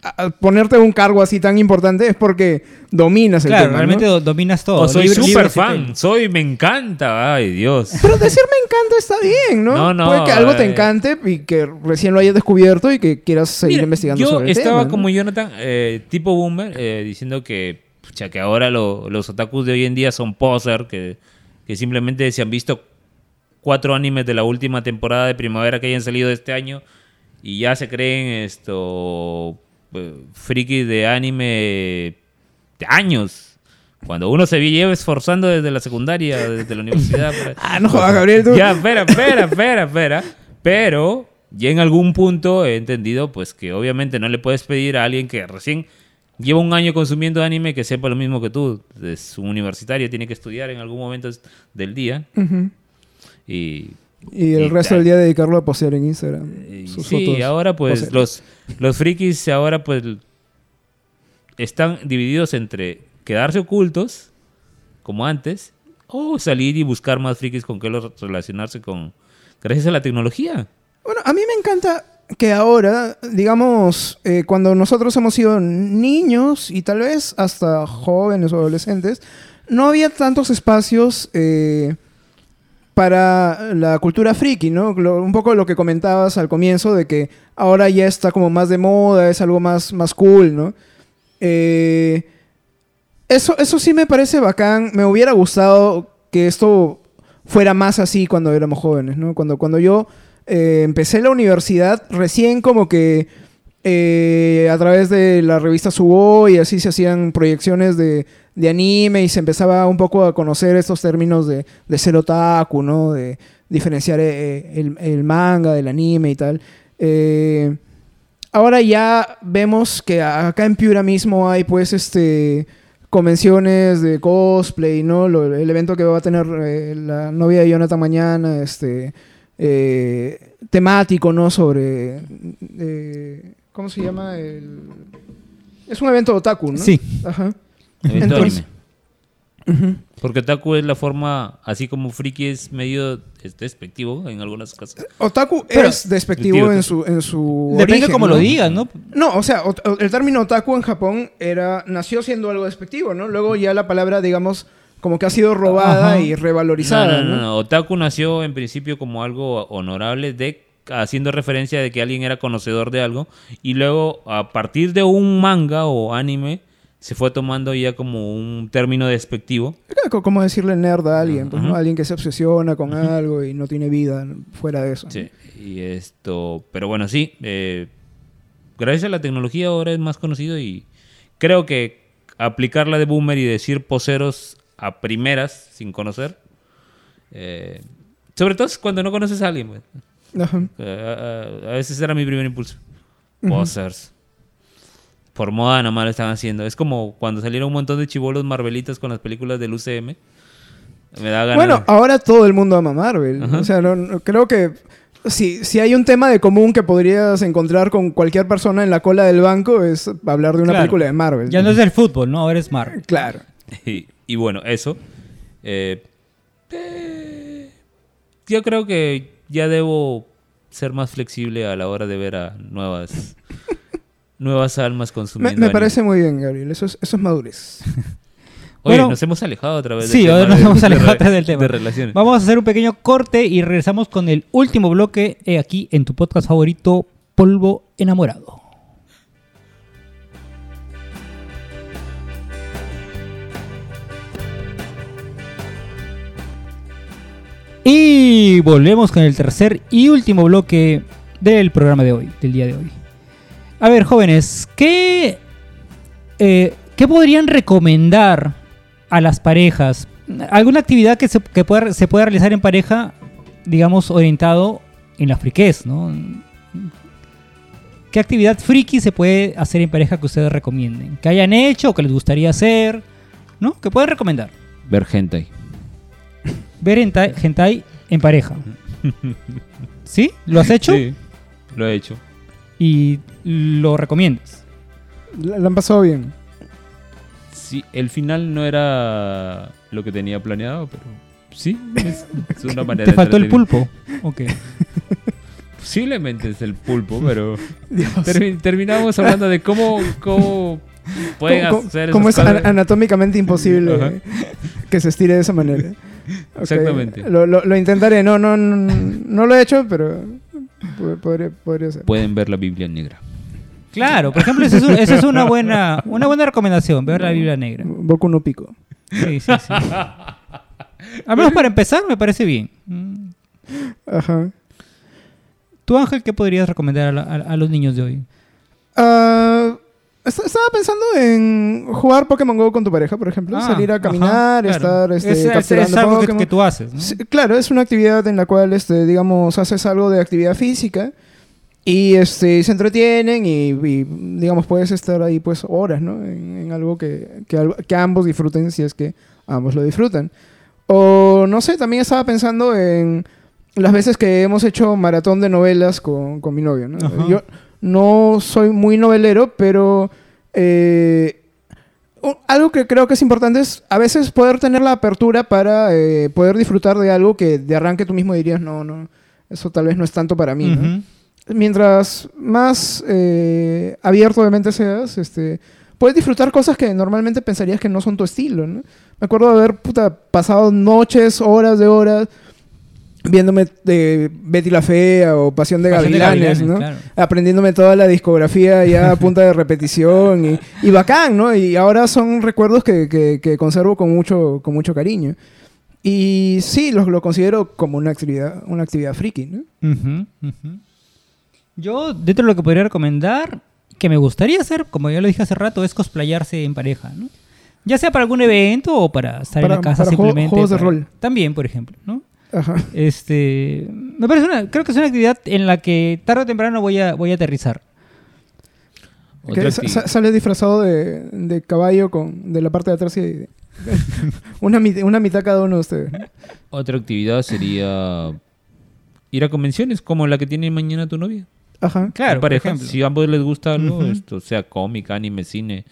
a, a ponerte un cargo así tan importante es porque dominas el Claro, tema, realmente ¿no? do- dominas todo. o soy súper fan, soy, me encanta, ay Dios. Pero decir me encanta está bien, ¿no? No, no, Puede que algo te encante y que recién lo hayas descubierto y que quieras seguir Mira, investigando yo sobre el estaba tema, ¿no? como Jonathan, eh, tipo boomer, eh, diciendo que, pucha, que ahora lo- los otakus de hoy en día son poser, que, que simplemente se han visto cuatro animes de la última temporada de primavera que hayan salido de este año y ya se creen esto eh, frikis de anime de años. Cuando uno se lleva esforzando desde la secundaria, desde la universidad. ahí. Ah, no jodas, Gabriel, tú. Ya, espera, espera, espera, espera. Pero ya en algún punto he entendido pues que obviamente no le puedes pedir a alguien que recién lleva un año consumiendo anime que sepa lo mismo que tú. Es un universitario, tiene que estudiar en algún momento del día. Ujú. Y, Y el Y resto tal. del día dedicarlo a postear en Instagram. y sus sí, fotos ahora pues los, los frikis ahora pues están divididos entre quedarse ocultos, como antes, o salir y buscar más frikis con que los relacionarse con... Gracias a la tecnología. Bueno, a mí me encanta que ahora, digamos, eh, cuando nosotros hemos sido niños y tal vez hasta jóvenes o adolescentes, no había tantos espacios eh, para la cultura friki, ¿no? Un poco lo que comentabas al comienzo de que ahora ya está como más de moda, es algo más, más cool, ¿no? Eh, eso, eso sí me parece bacán. Me hubiera gustado que esto fuera más así cuando éramos jóvenes, ¿no? Cuando, cuando yo eh, empecé la universidad, recién como que eh, a través de la revista Subo y así se hacían proyecciones de, de anime y se empezaba un poco a conocer estos términos de, de ser ¿no? De diferenciar eh, el, el manga del anime y tal. Eh, ahora ya vemos que acá en Piura mismo hay pues este convenciones de cosplay, ¿no? Lo- el evento que va a tener eh, la novia de Jonathan mañana, este eh, temático, ¿no? Sobre eh, ¿cómo se llama? El... Es un evento otaku, ¿no? Sí. Ajá. Evento Entonces- anime. Porque otaku es la forma, así como friki es medio es despectivo en algunas cosas. Otaku Pero- es despectivo en su, en su Depende origen, cómo ¿no? lo digas, ¿no? No, o sea, el término otaku en Japón era nació siendo algo despectivo, ¿no? Luego ya la palabra, digamos, como que ha sido robada Ajá. y No, revalorizada, no, ¿no? no, no. Otaku nació en principio como algo honorable de haciendo referencia de que alguien era conocedor de algo y luego a partir de un manga o anime se fue tomando ya como un término despectivo. Era como decirle nerd a alguien, pues, ¿no? Alguien que se obsesiona con algo y no tiene vida fuera de eso. Sí, y esto, pero bueno, sí, eh, gracias a la tecnología ahora es más conocido y creo que aplicarla de boomer y decir poseros a primeras sin conocer, eh, sobre todo cuando no conoces a alguien. pues. Ajá. Eh, a, a- a veces era mi primer impulso. Posers. Por moda nomás lo estaban haciendo. Es como cuando salieron un montón de chivolos marvelitas con las películas del UCM. Me da ganas. Bueno, ahora todo el mundo ama Marvel. Ajá. O sea, no- no- creo que si, si hay un tema de común que podrías encontrar con cualquier persona en la cola del banco es hablar de una Claro. película de Marvel. Ya no es del fútbol, ¿no? Ahora es Marvel. Claro. Y, y bueno, eso. Eh, eh, yo creo que ya debo ser más flexible a la hora de ver a nuevas nuevas almas consumiendo. me parece muy bien, Gabriel. Eso es, eso es madurez. Oye, Bueno, nos hemos alejado otra vez. Sí, ahora nos de- hemos de alejado vez del tema. De relaciones. Vamos a hacer un pequeño corte y regresamos con el último bloque eh, aquí en tu podcast favorito, Polvo Enamorado. Y volvemos con el tercer y último bloque del programa de hoy, del día de hoy. A ver, jóvenes, ¿qué, eh, ¿qué podrían recomendar a las parejas? ¿Alguna actividad que se, pueda, realizar en pareja, digamos, orientado en la friquez, ¿no? ¿Qué actividad friki se puede hacer en pareja que ustedes recomienden? Que hayan hecho o que les gustaría hacer, ¿no? Que pueden recomendar. Ver hentai. Ver hentai, hentai en pareja. ¿Sí? ¿Lo has hecho? Sí, lo he hecho. Y lo recomiendas. La, la han pasado bien. Sí, el final no era lo que tenía planeado, pero sí, es, es una manera ¿Te faltó el pulpo? Ok. Posiblemente es el pulpo, pero termi- terminamos hablando de cómo, cómo pueden ¿Cómo, hacer cómo es cosas. anatómicamente imposible que se estire de esa manera? Exactamente. Lo, lo- lo intentaré. No, no, no, no lo he hecho, pero po- podría, podría ser. Pueden ver la Biblia negra. Claro, por ejemplo, esa es, un- esa es una, buena, una buena recomendación, ver la Biblia Negra. Boku no pico. Sí, sí, sí. Al menos para empezar me parece bien. Ajá. ¿Tú, Ángel, qué podrías recomendar a, la- a- a los niños de hoy? Ah, est- estaba pensando en jugar Pokémon Go con tu pareja, por ejemplo. Ah, Salir a ajá, caminar, claro. estar este, es, capturando es algo que, Pokémon. que tú haces, ¿no? Sí, claro, es una actividad en la cual, este, digamos, haces algo de actividad física y este, se entretienen y, y, digamos, puedes estar ahí pues horas, ¿no? En, en algo que, que, ambos disfruten si es que ambos lo disfrutan. O, no sé, también estaba pensando en las veces que hemos hecho maratón de novelas con, con mi novio, ¿no? Yo no soy muy novelero, pero... eh, algo que creo que es importante es a veces poder tener la apertura para eh, poder disfrutar de algo que de arranque tú mismo dirías, no, no, eso tal vez no es tanto para mí. Mientras más eh, abierto de mente seas, este, puedes disfrutar cosas que normalmente pensarías que no son tu estilo. ¿no? Me acuerdo de haber puta, pasado noches, horas de horas, viéndome de Betty la Fea o Pasión de Pasión de Gavilanes, ¿no? claro. Aprendiéndome toda la discografía ya a punta de repetición y, y bacán, ¿no? Y ahora son recuerdos que, que- que conservo con mucho, con mucho cariño. Y sí, lo, lo considero como una actividad, una actividad friki, ¿no? Yo, dentro de lo que podría recomendar, que me gustaría hacer, como ya lo dije hace rato, es cosplayarse en pareja, ¿no? Ya sea para algún evento o para estar Para- en la casa para juego- simplemente. juegos de rol. También, por ejemplo, ¿no? Ajá. Este, me parece una, creo que es una actividad en la que tarde o temprano voy a, voy a aterrizar. Que sale disfrazado de, de caballo con de la parte de atrás y una, mit- una mitad cada uno de ustedes. Otra actividad sería ir a convenciones como la que tiene mañana tu novia. Ajá. Claro, por ejemplo. Si a ambos les gusta algo, esto sea cómic, anime, cine,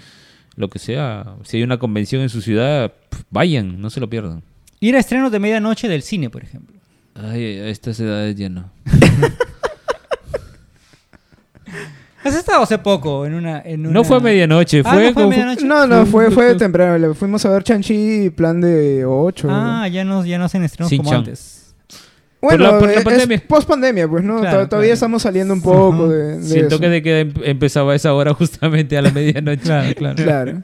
lo que sea. Si hay una convención en su ciudad, vayan, no se lo pierdan. Ir a estrenos de medianoche del cine, por ejemplo. Ay, a estas edades ya no. Has estado hace poco en una... En No fue a medianoche, Ah, fue, ¿no fue a medianoche? No, no, fue, fue temprano. Le Fuimos a ver Chanchi plan de 8. Ah, ya no, ya no hacen estrenos Sin como chan. antes. bueno, por la- por la es- pandemia. es post pandemia, pues, ¿no? Claro, Todavía claro. estamos saliendo un poco de, de Siento eso. que de que em- empezaba esa hora justamente a la medianoche. Claro, claro. Claro.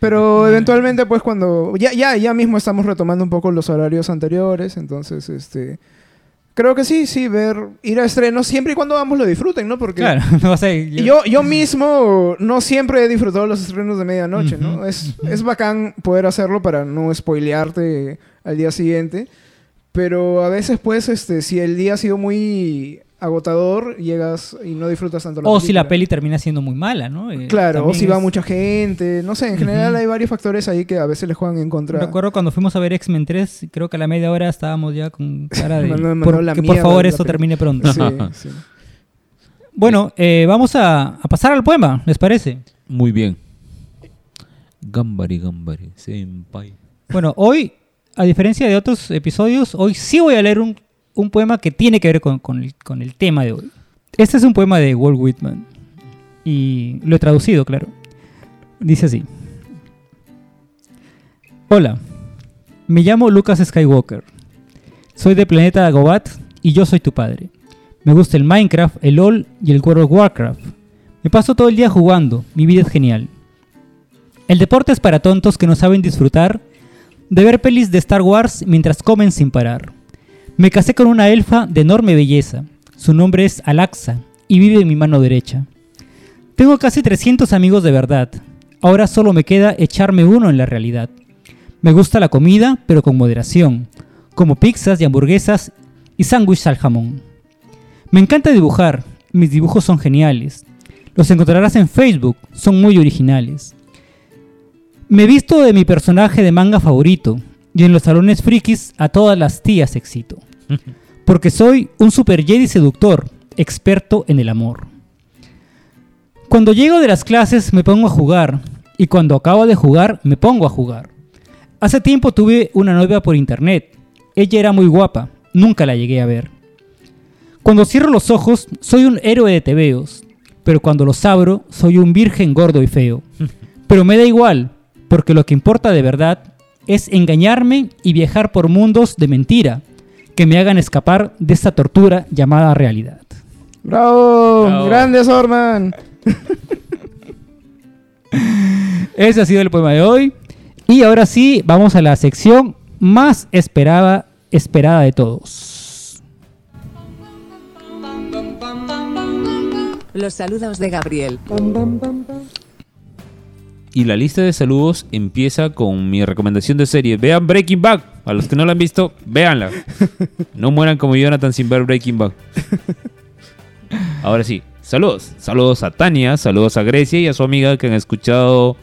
Pero eventualmente, pues, cuando... Ya, ya, ya mismo estamos retomando un poco los horarios anteriores. Entonces, este... Creo que sí, sí, ver... Ir a estrenos siempre y cuando ambos lo disfruten, ¿no? Porque... Claro, no Y Yo, yo mismo no siempre he disfrutado los estrenos de medianoche, ¿no? Ujú. Es, es bacán poder hacerlo para no spoilearte al día siguiente. Pero a veces, pues, este, si el día ha sido muy agotador, llegas y no disfrutas tanto la O si la peli termina siendo muy mala, ¿no? Eh, Claro, o si va mucha gente. No sé, en general hay varios factores ahí que a veces le juegan en contra. Recuerdo cuando fuimos a ver X-Men 3, creo que a la media hora estábamos ya con cara de... Por- la que por favor esto peli. termine pronto. Sí, sí. Bueno, eh, vamos a, a pasar al poema, ¿les parece? Muy bien. Gambari, Gambari, senpai. Bueno, hoy, a diferencia de otros episodios, hoy sí voy a leer un, un poema que tiene que ver con, el, tema de hoy. Este es un poema de Walt Whitman. Y lo he traducido, claro. Dice así. Hola, me llamo Lucas Skywalker. Soy de planeta Agobat y yo soy tu padre. Me gusta el Minecraft, el LOL y el World of Warcraft. Me paso todo el día jugando, mi vida es genial. El deporte es para tontos que no saben disfrutar de ver pelis de Star Wars mientras comen sin parar. Me casé con una elfa de enorme belleza. Su nombre es Alaxa y vive en mi mano derecha. Tengo casi 300 amigos de verdad. Ahora solo me queda echarme uno en la realidad. Me gusta la comida, pero con moderación, como pizzas y hamburguesas y sándwiches al jamón. Me encanta dibujar, mis dibujos son geniales. Los encontrarás en Facebook, son muy originales. Me visto de mi personaje de manga favorito y en los salones frikis a todas las tías excito. Porque soy un super Jedi seductor, experto en el amor. Cuando llego de las clases me pongo a jugar y cuando acabo de jugar me pongo a jugar. Hace tiempo tuve una novia por internet. Ella era muy guapa, nunca la llegué a ver. Cuando cierro los ojos soy un héroe de tebeos, pero cuando los abro soy un virgen gordo y feo. Pero me da igual, porque lo que importa de verdad es engañarme y viajar por mundos de mentira que me hagan escapar de esta tortura llamada realidad. ¡Bravo! Bravo. ¡Grande Sorman! Ese ha sido el poema de hoy. Y ahora sí, vamos a la sección más esperada, esperada de todos. Los saludos de Gabriel. Y la lista de saludos empieza con mi recomendación de serie. Vean Breaking Bad. A los que no la han visto, véanla. No mueran como Jonathan sin ver Breaking Bad. Ahora sí, saludos. Saludos a Tania, saludos a Grecia y a su amiga que han escuchado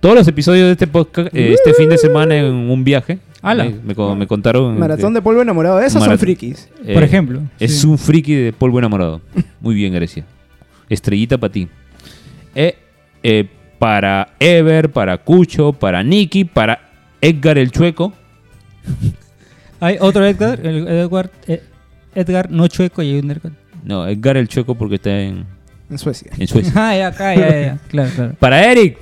todos los episodios de este podcast eh, este fin de semana en un viaje. ¡Hala! Me, me co- me contaron. Maratón de polvo enamorado. Esos son frikis. eh, Por ejemplo. Es Sí. un friki de polvo enamorado. Muy bien, Grecia. Estrellita para ti. Eh, eh, para Ever, para Cucho, para Nicky, para Edgar el Chueco. Hay otro Edgar, el Edward, eh, Edgar no chueco y hay un Edgar. No, Edgar el Chueco porque está en, En Suecia. en Suecia. Ah, ya, acá, ya, ya. Claro, claro. para Eric,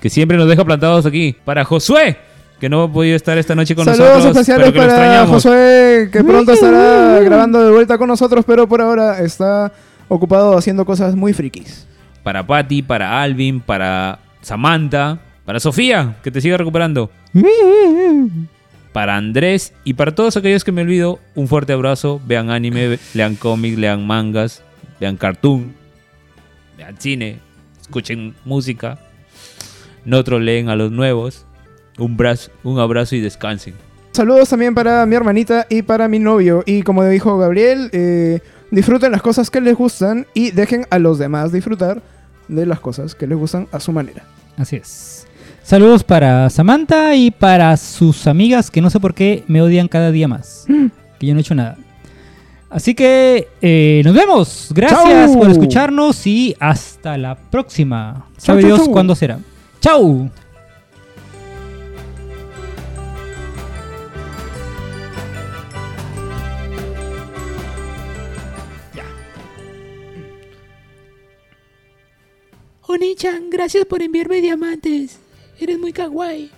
que siempre nos deja plantados aquí. Para Josué, que no ha podido estar esta noche con Saludos nosotros. especiales pero que lo para. Josué, que pronto estará grabando de vuelta con nosotros, pero por ahora está ocupado haciendo cosas muy frikis. Para Patty, para Alvin, para Samantha, para Sofía, que te siga recuperando. Para Andrés y para todos aquellos que me olvido, un fuerte abrazo. Vean anime, lean cómics, lean mangas, vean cartoon, vean cine, escuchen música. No troleen a los nuevos. Un, brazo, un abrazo y descansen. Saludos también para mi hermanita y para mi novio. Y como dijo Gabriel, eh, disfruten las cosas que les gustan y dejen a los demás disfrutar de las cosas que les gustan a su manera. Así es. Saludos para Samantha y para sus amigas que no sé por qué me odian cada día más. Que yo no he hecho nada. Así que eh, nos vemos. Gracias por escucharnos y hasta la próxima. Sabe Dios cuándo será. ¡Chau! Oni-chan, gracias por enviarme diamantes. Eres muy kawaii.